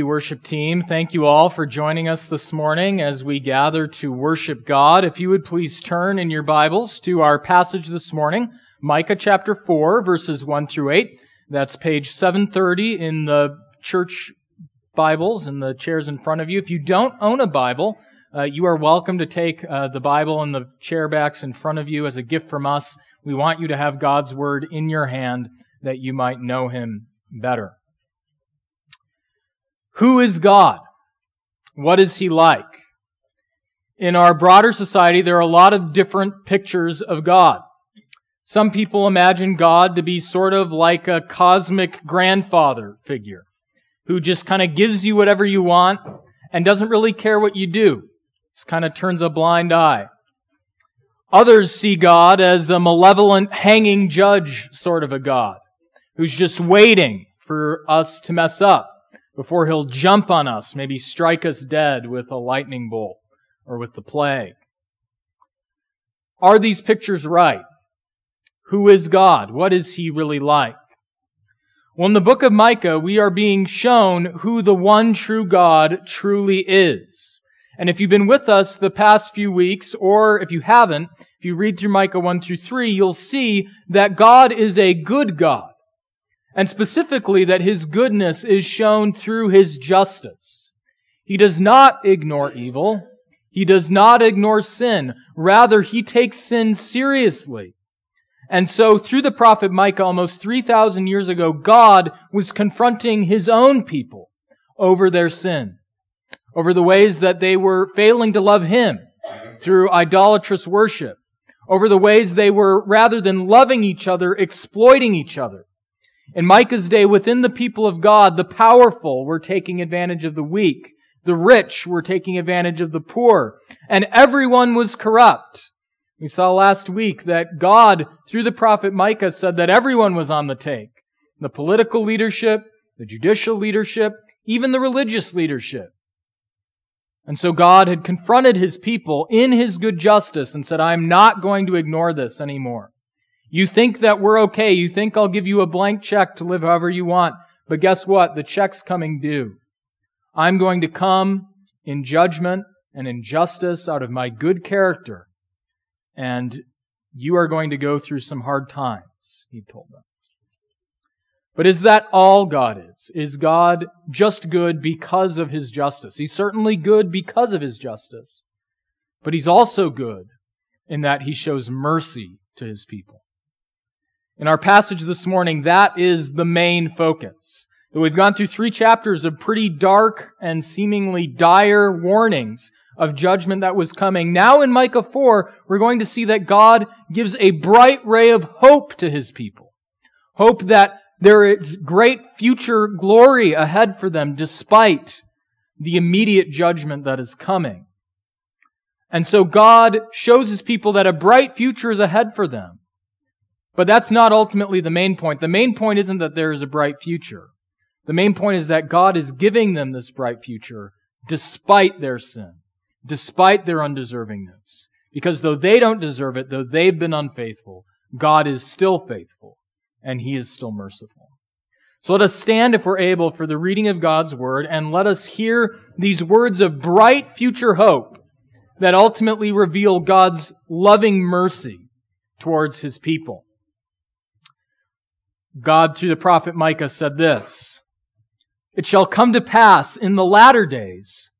you, worship team. Thank you all for joining us this morning as we gather to worship God. If you would please turn in your Bibles to our passage this morning, Micah chapter 4, verses 1 through 8. That's page 730 in the church Bibles and the chairs in front of you. If you don't own a Bible, uh, you are welcome to take uh, the Bible and the chair backs in front of you as a gift from us. We want you to have God's Word in your hand that you might know Him better. Who is God? What is He like? In our broader society, there are a lot of different pictures of God. Some people imagine God to be sort of like a cosmic grandfather figure who just kind of gives you whatever you want and doesn't really care what you do. Just kind of turns a blind eye. Others see God as a malevolent hanging judge sort of a God who's just waiting for us to mess up before he'll jump on us, maybe strike us dead with a lightning bolt or with the plague. Are these pictures right? Who is God? What is he really like? Well, in the book of Micah, we are being shown who the one true God truly is. And if you've been with us the past few weeks, or if you haven't, if you read through Micah 1 through 3, you'll see that God is a good God and specifically that his goodness is shown through his justice. He does not ignore evil. He does not ignore sin. Rather, he takes sin seriously. And so through the prophet Micah almost 3,000 years ago, God was confronting his own people over their sin, over the ways that they were failing to love him through idolatrous worship, over the ways they were, rather than loving each other, exploiting each other. In Micah's day, within the people of God, the powerful were taking advantage of the weak. The rich were taking advantage of the poor. And everyone was corrupt. We saw last week that God, through the prophet Micah, said that everyone was on the take. The political leadership, the judicial leadership, even the religious leadership. And so God had confronted his people in his good justice and said, I am not going to ignore this anymore. You think that we're okay. You think I'll give you a blank check to live however you want. But guess what? The check's coming due. I'm going to come in judgment and in justice out of my good character. And you are going to go through some hard times, he told them. But is that all God is? Is God just good because of his justice? He's certainly good because of his justice. But he's also good in that he shows mercy to his people. In our passage this morning, that is the main focus. That we've gone through three chapters of pretty dark and seemingly dire warnings of judgment that was coming. Now in Micah 4, we're going to see that God gives a bright ray of hope to his people. Hope that there is great future glory ahead for them despite the immediate judgment that is coming. And so God shows his people that a bright future is ahead for them. But that's not ultimately the main point. The main point isn't that there is a bright future. The main point is that God is giving them this bright future despite their sin, despite their undeservingness. Because though they don't deserve it, though they've been unfaithful, God is still faithful and He is still merciful. So let us stand, if we're able, for the reading of God's Word and let us hear these words of bright future hope that ultimately reveal God's loving mercy towards His people. God, through the prophet Micah, said this It shall come to pass in the latter days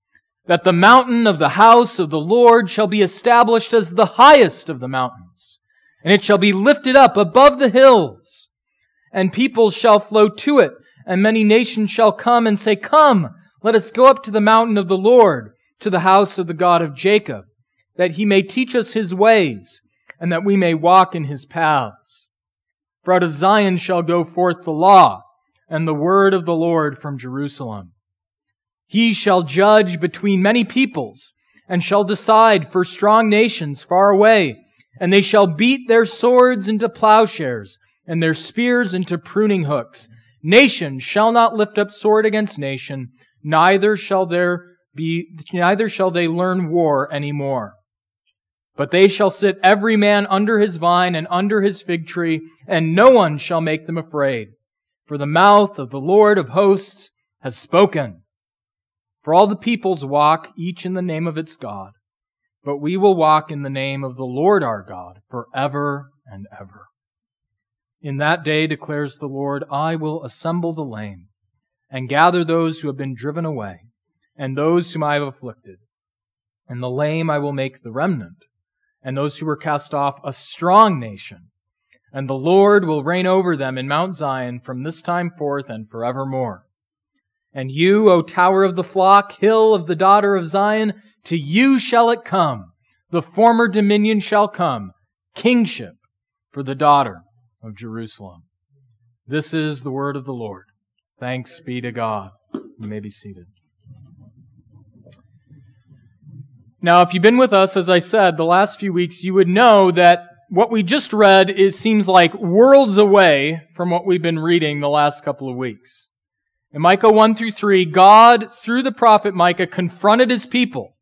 that the mountain of the house of the Lord shall be established as the highest of the mountains, and it shall be lifted up above the hills, and peoples shall flow to it, and many nations shall come and say, Come, let us go up to the mountain of the Lord, to the house of the God of Jacob, that he may teach us his ways, and that we may walk in his paths. For out of Zion shall go forth the law and the word of the Lord from Jerusalem. He shall judge between many peoples and shall decide for strong nations far away. And they shall beat their swords into plowshares and their spears into pruning hooks. Nation shall not lift up sword against nation, neither shall there be, neither shall they learn war any more. But they shall sit every man under his vine and under his fig tree, and no one shall make them afraid. For the mouth of the Lord of hosts has spoken. For all the peoples walk each in the name of its God, but we will walk in the name of the Lord our God forever and ever. In that day, declares the Lord, I will assemble the lame and gather those who have been driven away and those whom I have afflicted. And the lame I will make the remnant and those who were cast off a strong nation. And the Lord will reign over them in Mount Zion from this time forth and forevermore. And you, O tower of the flock, hill of the daughter of Zion, to you shall it come. The former dominion shall come, kingship for the daughter of Jerusalem. This is the word of the Lord. Thanks be to God. You may be seated. Now, if you've been with us, as I said, the last few weeks, you would know that what we just read is, seems like worlds away from what we've been reading the last couple of weeks. In Micah 1 through 3, God, through the prophet Micah, confronted his people.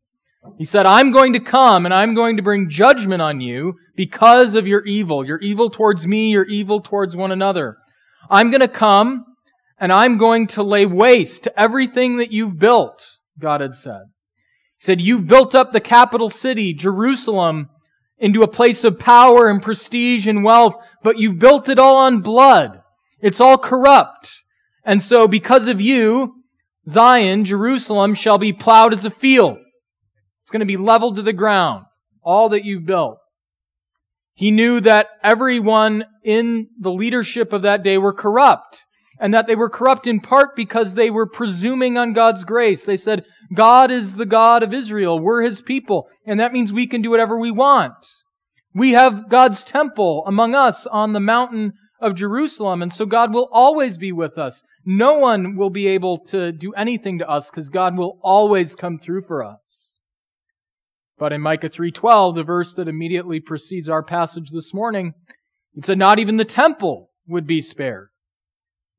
He said, I'm going to come and I'm going to bring judgment on you because of your evil. Your evil towards me, your evil towards one another. I'm going to come and I'm going to lay waste to everything that you've built, God had said. He said, You've built up the capital city, Jerusalem, into a place of power and prestige and wealth, but you've built it all on blood. It's all corrupt. And so, because of you, Zion, Jerusalem, shall be plowed as a field. It's going to be leveled to the ground, all that you've built. He knew that everyone in the leadership of that day were corrupt, and that they were corrupt in part because they were presuming on God's grace. They said, God is the God of Israel. We're his people, and that means we can do whatever we want. We have God's temple among us on the mountain of Jerusalem, and so God will always be with us. No one will be able to do anything to us because God will always come through for us. But in Micah 3:12, the verse that immediately precedes our passage this morning, it said not even the temple would be spared.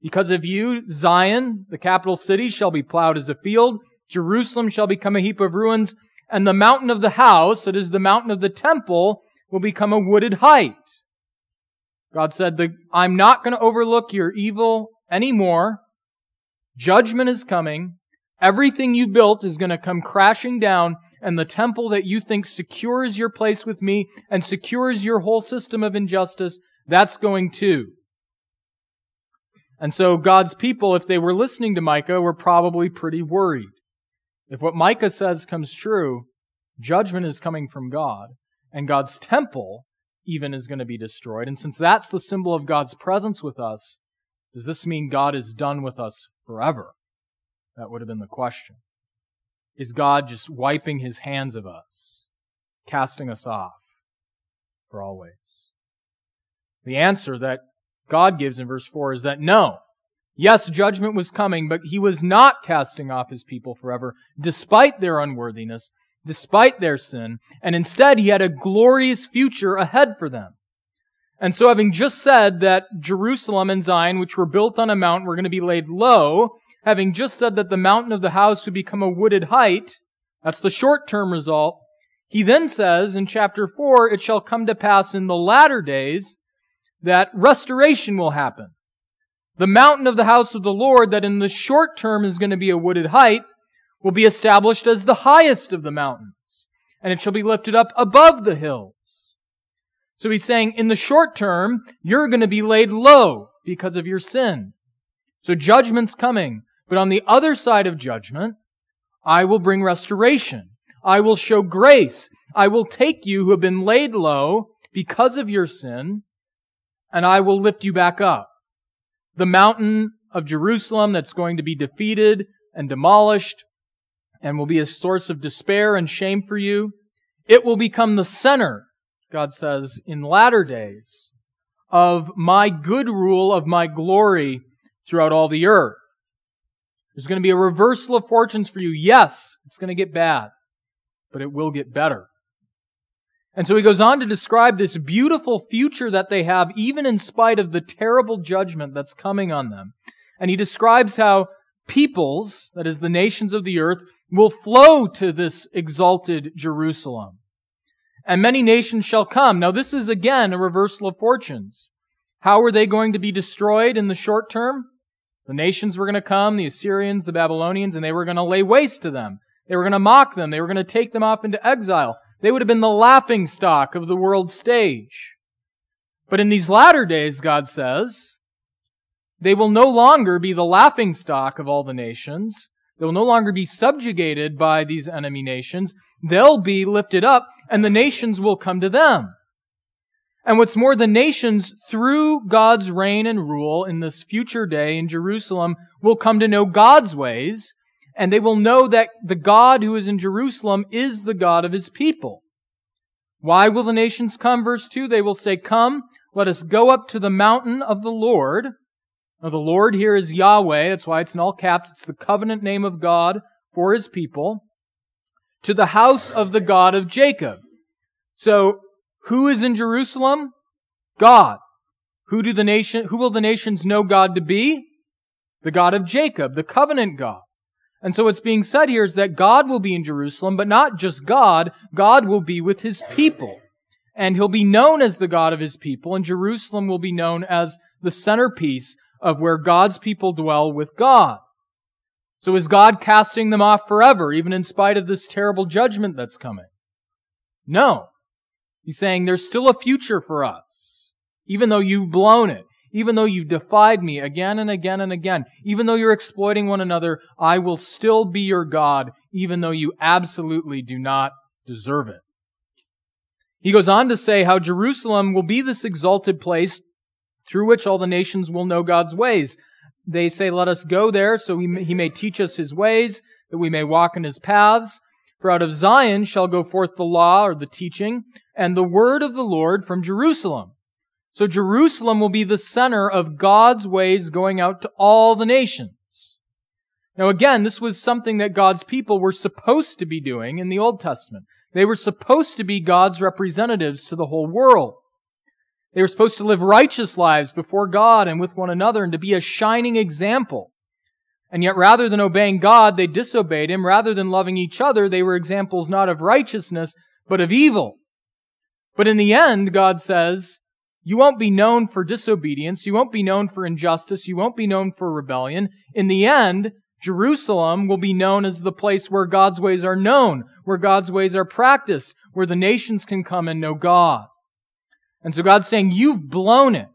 Because of you, Zion, the capital city, shall be plowed as a field, Jerusalem shall become a heap of ruins, and the mountain of the house, that is the mountain of the temple, will become a wooded height. God said, I'm not going to overlook your evil anymore. Judgment is coming. Everything you built is going to come crashing down, and the temple that you think secures your place with me and secures your whole system of injustice, that's going too. And so God's people, if they were listening to Micah, were probably pretty worried. If what Micah says comes true, judgment is coming from God, and God's temple even is going to be destroyed. And since that's the symbol of God's presence with us, does this mean God is done with us forever? That would have been the question. Is God just wiping his hands of us, casting us off for always? The answer that God gives in verse 4 is that no. Yes, judgment was coming, but he was not casting off his people forever, despite their unworthiness, despite their sin, and instead he had a glorious future ahead for them. And so, having just said that Jerusalem and Zion, which were built on a mountain, were going to be laid low, having just said that the mountain of the house would become a wooded height, that's the short term result, he then says in chapter 4, it shall come to pass in the latter days that restoration will happen. The mountain of the house of the Lord, that in the short term is going to be a wooded height, will be established as the highest of the mountains, and it shall be lifted up above the hills. So he's saying, in the short term, you're going to be laid low because of your sin. So judgment's coming. But on the other side of judgment, I will bring restoration. I will show grace. I will take you who have been laid low because of your sin, and I will lift you back up. The mountain of Jerusalem that's going to be defeated and demolished and will be a source of despair and shame for you, it will become the center God says, in latter days of my good rule, of my glory throughout all the earth. There's going to be a reversal of fortunes for you. Yes, it's going to get bad, but it will get better. And so he goes on to describe this beautiful future that they have, even in spite of the terrible judgment that's coming on them. And he describes how peoples, that is the nations of the earth, will flow to this exalted Jerusalem and many nations shall come. Now, this is again a reversal of fortunes. How are they going to be destroyed in the short term? The nations were going to come, the Assyrians, the Babylonians, and they were going to lay waste to them. They were going to mock them. They were going to take them off into exile. They would have been the laughing stock of the world stage. But in these latter days, God says, they will no longer be the laughing stock of all the nations. They will no longer be subjugated by these enemy nations. They'll be lifted up, and the nations will come to them. And what's more, the nations, through God's reign and rule in this future day in Jerusalem, will come to know God's ways, and they will know that the God who is in Jerusalem is the God of his people. Why will the nations come? Verse 2 They will say, Come, let us go up to the mountain of the Lord. Now, the Lord here is Yahweh. That's why it's in all caps. It's the covenant name of God for his people. To the house of the God of Jacob. So, who is in Jerusalem? God. Who do the nation, who will the nations know God to be? The God of Jacob, the covenant God. And so what's being said here is that God will be in Jerusalem, but not just God, God will be with his people. And he'll be known as the God of his people, and Jerusalem will be known as the centerpiece of where God's people dwell with God. So is God casting them off forever, even in spite of this terrible judgment that's coming? No. He's saying there's still a future for us, even though you've blown it. Even though you've defied me again and again and again, even though you're exploiting one another, I will still be your God, even though you absolutely do not deserve it. He goes on to say how Jerusalem will be this exalted place through which all the nations will know God's ways. They say, Let us go there so he may teach us his ways, that we may walk in his paths. For out of Zion shall go forth the law or the teaching, and the word of the Lord from Jerusalem. So Jerusalem will be the center of God's ways going out to all the nations. Now again, this was something that God's people were supposed to be doing in the Old Testament. They were supposed to be God's representatives to the whole world. They were supposed to live righteous lives before God and with one another and to be a shining example. And yet rather than obeying God, they disobeyed Him. Rather than loving each other, they were examples not of righteousness, but of evil. But in the end, God says, you won't be known for disobedience. You won't be known for injustice. You won't be known for rebellion. In the end, Jerusalem will be known as the place where God's ways are known, where God's ways are practiced, where the nations can come and know God. And so God's saying, You've blown it,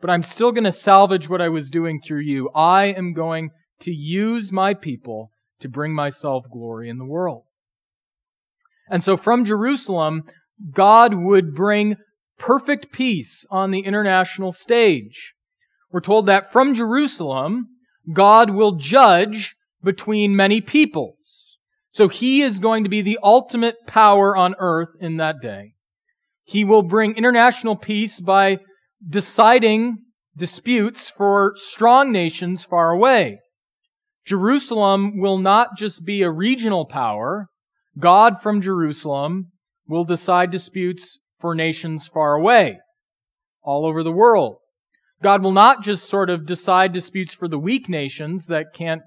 but I'm still going to salvage what I was doing through you. I am going to use my people to bring myself glory in the world. And so from Jerusalem, God would bring perfect peace on the international stage. We're told that from Jerusalem, God will judge between many peoples. So he is going to be the ultimate power on earth in that day. He will bring international peace by deciding disputes for strong nations far away. Jerusalem will not just be a regional power. God from Jerusalem will decide disputes for nations far away, all over the world. God will not just sort of decide disputes for the weak nations that can't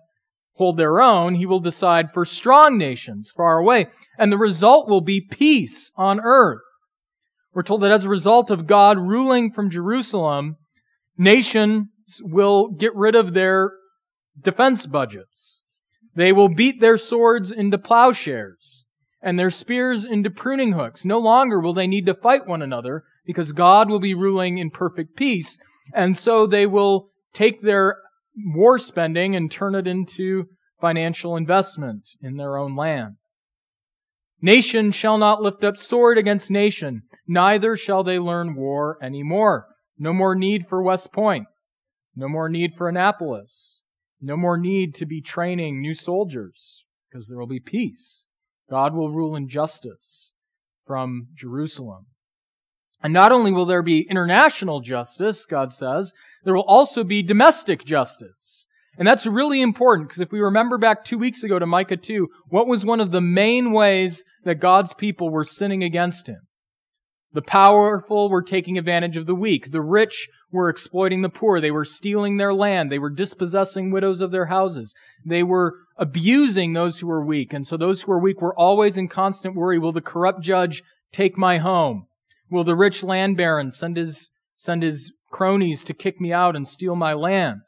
hold their own. He will decide for strong nations far away. And the result will be peace on earth. We're told that as a result of God ruling from Jerusalem, nations will get rid of their defense budgets. They will beat their swords into plowshares and their spears into pruning hooks. No longer will they need to fight one another because God will be ruling in perfect peace. And so they will take their war spending and turn it into financial investment in their own land. Nation shall not lift up sword against nation, neither shall they learn war any more. No more need for West Point. No more need for Annapolis. No more need to be training new soldiers, because there will be peace. God will rule in justice from Jerusalem. And not only will there be international justice, God says, there will also be domestic justice. And that's really important because if we remember back two weeks ago to Micah 2, what was one of the main ways that God's people were sinning against him? The powerful were taking advantage of the weak. The rich were exploiting the poor. They were stealing their land. They were dispossessing widows of their houses. They were abusing those who were weak. And so those who were weak were always in constant worry. Will the corrupt judge take my home? Will the rich land baron send his, send his cronies to kick me out and steal my land?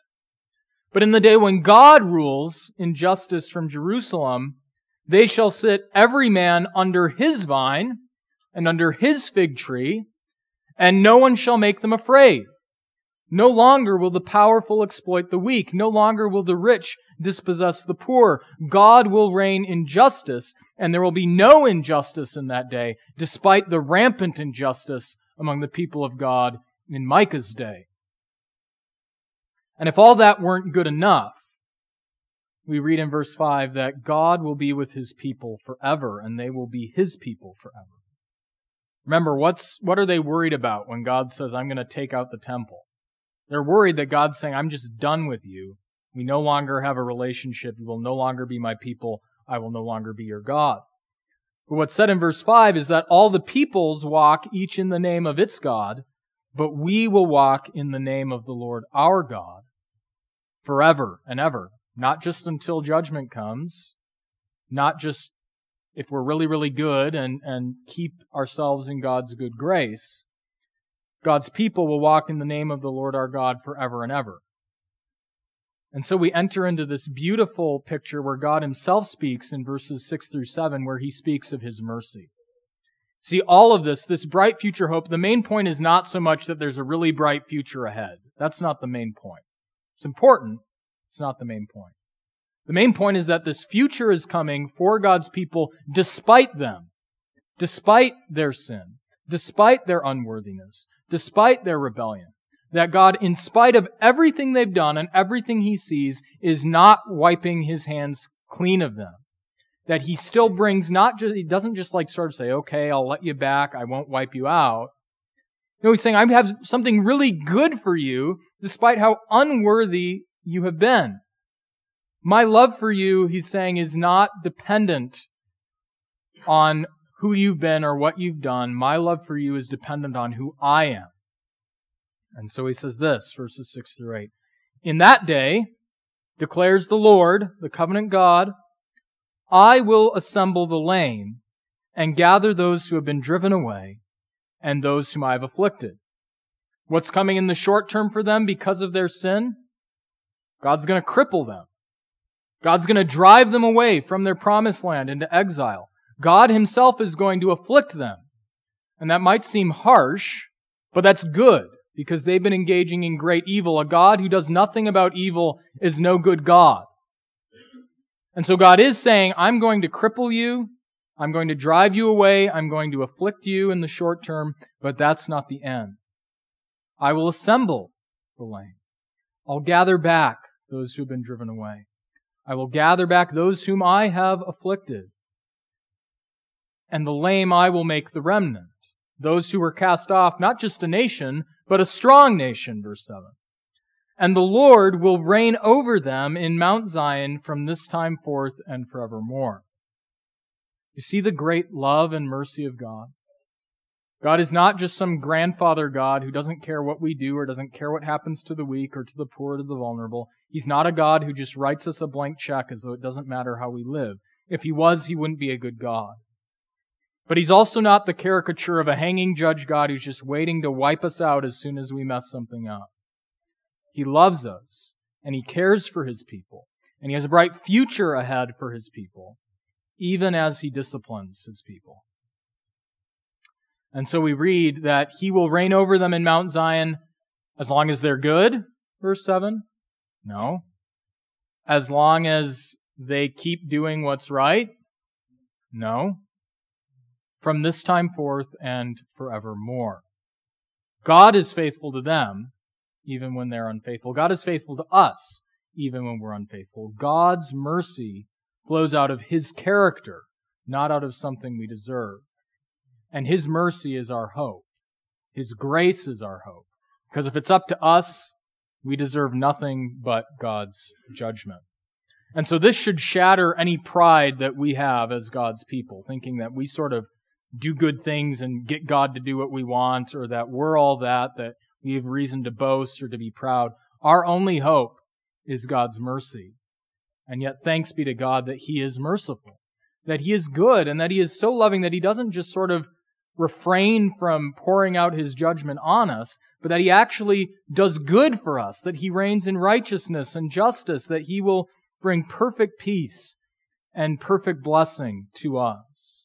But in the day when God rules in justice from Jerusalem, they shall sit every man under his vine and under his fig tree, and no one shall make them afraid. No longer will the powerful exploit the weak. No longer will the rich dispossess the poor. God will reign in justice, and there will be no injustice in that day, despite the rampant injustice among the people of God in Micah's day. And if all that weren't good enough, we read in verse 5 that God will be with his people forever, and they will be his people forever. Remember, what's, what are they worried about when God says, I'm going to take out the temple? They're worried that God's saying, I'm just done with you. We no longer have a relationship. You will no longer be my people. I will no longer be your God. But what's said in verse 5 is that all the peoples walk each in the name of its God, but we will walk in the name of the Lord our God forever and ever. Not just until judgment comes, not just if we're really, really good and, and keep ourselves in God's good grace, God's people will walk in the name of the Lord our God forever and ever. And so we enter into this beautiful picture where God himself speaks in verses 6 through 7, where he speaks of his mercy. See, all of this, this bright future hope, the main point is not so much that there's a really bright future ahead. That's not the main point. It's important. It's not the main point. The main point is that this future is coming for God's people despite them, despite their sin, despite their unworthiness, despite their rebellion. That God, in spite of everything they've done and everything he sees, is not wiping his hands clean of them. That he still brings not just, he doesn't just like sort of say, okay, I'll let you back, I won't wipe you out. No, he's saying, I have something really good for you, despite how unworthy you have been. My love for you, he's saying, is not dependent on who you've been or what you've done. My love for you is dependent on who I am. And so he says this, verses 6 through 8. In that day, declares the Lord, the covenant God, I will assemble the lame and gather those who have been driven away and those whom I have afflicted. What's coming in the short term for them because of their sin? God's going to cripple them. God's going to drive them away from their promised land into exile. God himself is going to afflict them. And that might seem harsh, but that's good because they've been engaging in great evil. A God who does nothing about evil is no good God. And so God is saying, I'm going to cripple you. I'm going to drive you away. I'm going to afflict you in the short term, but that's not the end. I will assemble the lame. I'll gather back those who have been driven away. I will gather back those whom I have afflicted and the lame I will make the remnant. Those who were cast off, not just a nation, but a strong nation, verse 7. And the Lord will reign over them in Mount Zion from this time forth and forevermore. You see the great love and mercy of God? God is not just some grandfather God who doesn't care what we do or doesn't care what happens to the weak or to the poor or to the vulnerable. He's not a God who just writes us a blank check as though it doesn't matter how we live. If he was, he wouldn't be a good God. But he's also not the caricature of a hanging judge God who's just waiting to wipe us out as soon as we mess something up. He loves us and he cares for his people and he has a bright future ahead for his people, even as he disciplines his people. And so we read that he will reign over them in Mount Zion as long as they're good, verse 7. No. As long as they keep doing what's right? No from this time forth and forevermore. God is faithful to them, even when they're unfaithful. God is faithful to us, even when we're unfaithful. God's mercy flows out of His character, not out of something we deserve. And His mercy is our hope. His grace is our hope. Because if it's up to us, we deserve nothing but God's judgment. And so this should shatter any pride that we have as God's people, thinking that we sort of do good things and get God to do what we want, or that we're all that, that we have reason to boast or to be proud. Our only hope is God's mercy. And yet, thanks be to God that He is merciful, that He is good, and that He is so loving that He doesn't just sort of refrain from pouring out his judgment on us, but that he actually does good for us, that he reigns in righteousness and justice, that he will bring perfect peace and perfect blessing to us.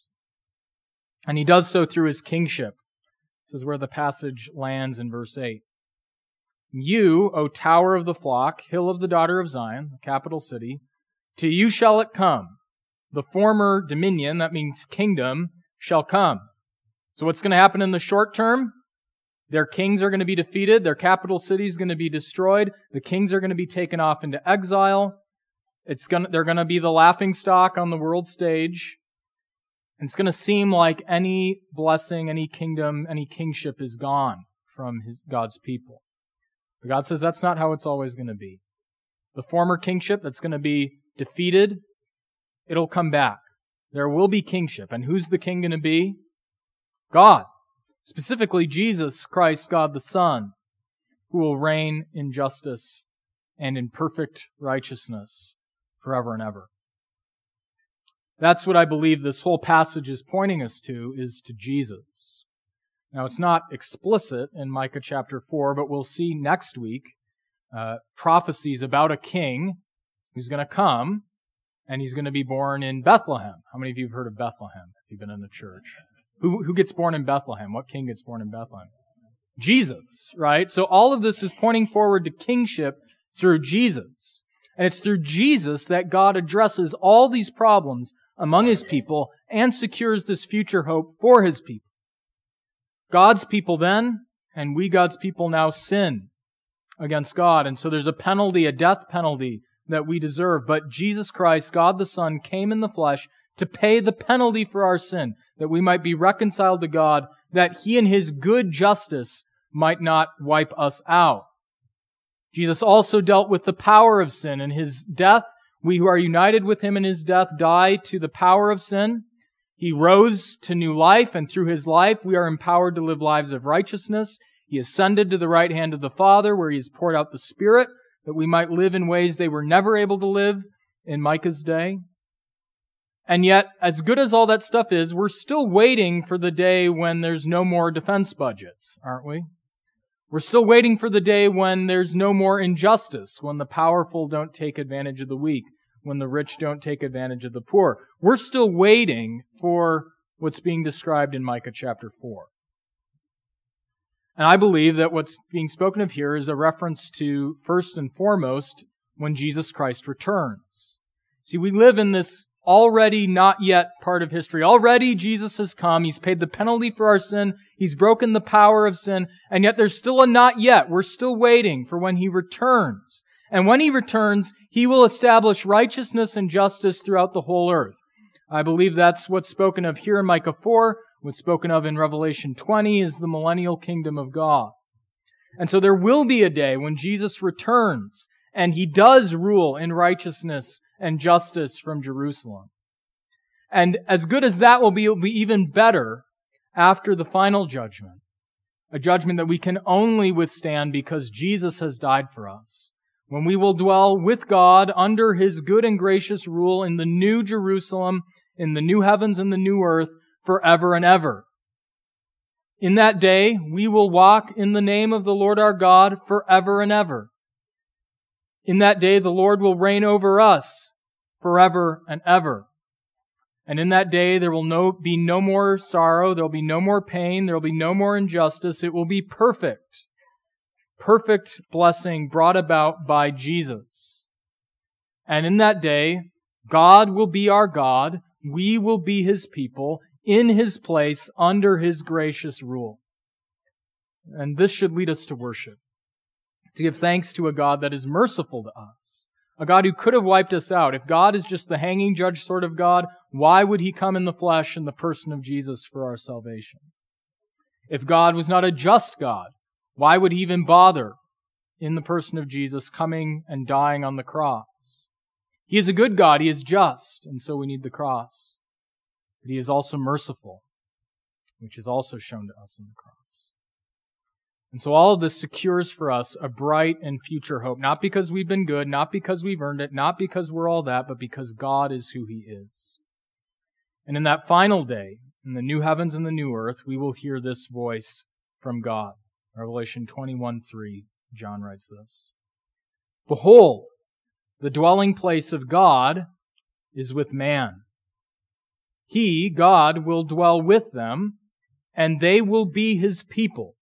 And he does so through his kingship. This is where the passage lands in verse 8. You, O tower of the flock, hill of the daughter of Zion, the capital city, to you shall it come. The former dominion, that means kingdom, shall come. So what's going to happen in the short term? Their kings are going to be defeated. Their capital city is going to be destroyed. The kings are going to be taken off into exile. It's going to, they're going to be the laughing stock on the world stage. And it's going to seem like any blessing, any kingdom, any kingship is gone from his, God's people. But God says that's not how it's always going to be. The former kingship that's going to be defeated, it'll come back. There will be kingship. And who's the king going to be? God. Specifically, Jesus Christ, God the Son, who will reign in justice and in perfect righteousness forever and ever. That's what I believe this whole passage is pointing us to, is to Jesus. Now, it's not explicit in Micah chapter 4, but we'll see next week uh, prophecies about a king who's going to come, and he's going to be born in Bethlehem. How many of you have heard of Bethlehem if you've been in the church? Who, who gets born in Bethlehem? What king gets born in Bethlehem? Jesus, right? So all of this is pointing forward to kingship through Jesus. And it's through Jesus that God addresses all these problems among his people and secures this future hope for his people. God's people then, and we God's people now sin against God. And so there's a penalty, a death penalty that we deserve. But Jesus Christ, God the Son, came in the flesh to pay the penalty for our sin, that we might be reconciled to God, that he in his good justice might not wipe us out. Jesus also dealt with the power of sin. In his death, we who are united with him in his death die to the power of sin. He rose to new life, and through his life, we are empowered to live lives of righteousness. He ascended to the right hand of the Father, where he has poured out the Spirit, that we might live in ways they were never able to live in Micah's day. And yet, as good as all that stuff is, we're still waiting for the day when there's no more defense budgets, aren't we? We're still waiting for the day when there's no more injustice, when the powerful don't take advantage of the weak, when the rich don't take advantage of the poor. We're still waiting for what's being described in Micah chapter 4. And I believe that what's being spoken of here is a reference to, first and foremost, when Jesus Christ returns. See, we live in this already not yet part of history. Already Jesus has come. He's paid the penalty for our sin. He's broken the power of sin. And yet there's still a not yet. We're still waiting for when he returns. And when he returns, he will establish righteousness and justice throughout the whole earth. I believe that's what's spoken of here in Micah 4. What's spoken of in Revelation 20 is the millennial kingdom of God. And so there will be a day when Jesus returns and he does rule in righteousness and justice from Jerusalem. And as good as that will be, it will be even better after the final judgment. A judgment that we can only withstand because Jesus has died for us. When we will dwell with God under his good and gracious rule in the new Jerusalem, in the new heavens and the new earth, forever and ever. In that day, we will walk in the name of the Lord our God forever and ever. In that day, the Lord will reign over us forever and ever. And in that day, there will no, be no more sorrow. There will be no more pain. There will be no more injustice. It will be perfect. Perfect blessing brought about by Jesus. And in that day, God will be our God. We will be his people in his place under his gracious rule. And this should lead us to worship to give thanks to a God that is merciful to us, a God who could have wiped us out. If God is just the hanging judge sort of God, why would he come in the flesh in the person of Jesus for our salvation? If God was not a just God, why would he even bother in the person of Jesus coming and dying on the cross? He is a good God. He is just, and so we need the cross. But he is also merciful, which is also shown to us in the cross. And so all of this secures for us a bright and future hope, not because we've been good, not because we've earned it, not because we're all that, but because God is who He is. And in that final day, in the new heavens and the new earth, we will hear this voice from God. Revelation 21 3, John writes this. Behold, the dwelling place of God is with man. He, God, will dwell with them, and they will be his people,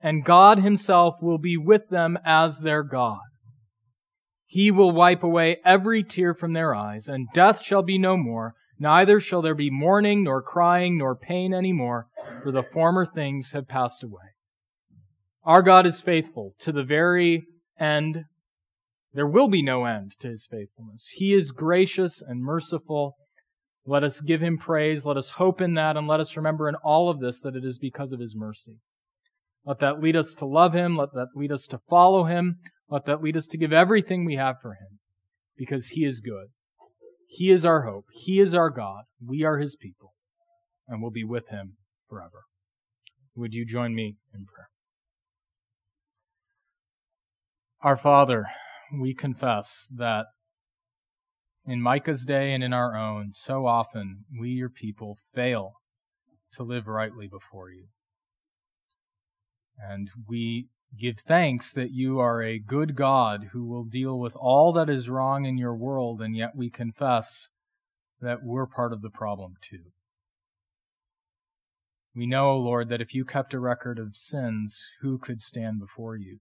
and God himself will be with them as their God. He will wipe away every tear from their eyes, and death shall be no more, neither shall there be mourning, nor crying, nor pain any more, for the former things have passed away. Our God is faithful to the very end. There will be no end to his faithfulness. He is gracious and merciful. Let us give him praise. Let us hope in that, and let us remember in all of this that it is because of his mercy. Let that lead us to love him. Let that lead us to follow him. Let that lead us to give everything we have for him because he is good. He is our hope. He is our God. We are his people and we'll be with him forever. Would you join me in prayer? Our Father, we confess that in Micah's day and in our own, so often we, your people, fail to live rightly before you. And we Give thanks that you are a good God who will deal with all that is wrong in your world, and yet we confess that we're part of the problem too. We know, O Lord, that if you kept a record of sins, who could stand before you?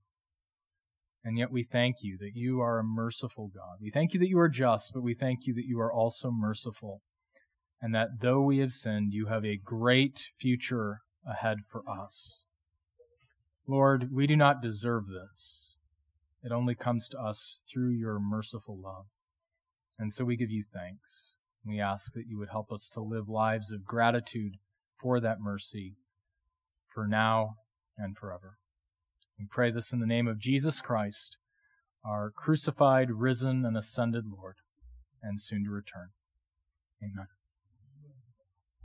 And yet we thank you that you are a merciful God. We thank you that you are just, but we thank you that you are also merciful. And that though we have sinned, you have a great future ahead for us. Lord, we do not deserve this. It only comes to us through your merciful love. And so we give you thanks. We ask that you would help us to live lives of gratitude for that mercy, for now and forever. We pray this in the name of Jesus Christ, our crucified, risen, and ascended Lord, and soon to return. Amen.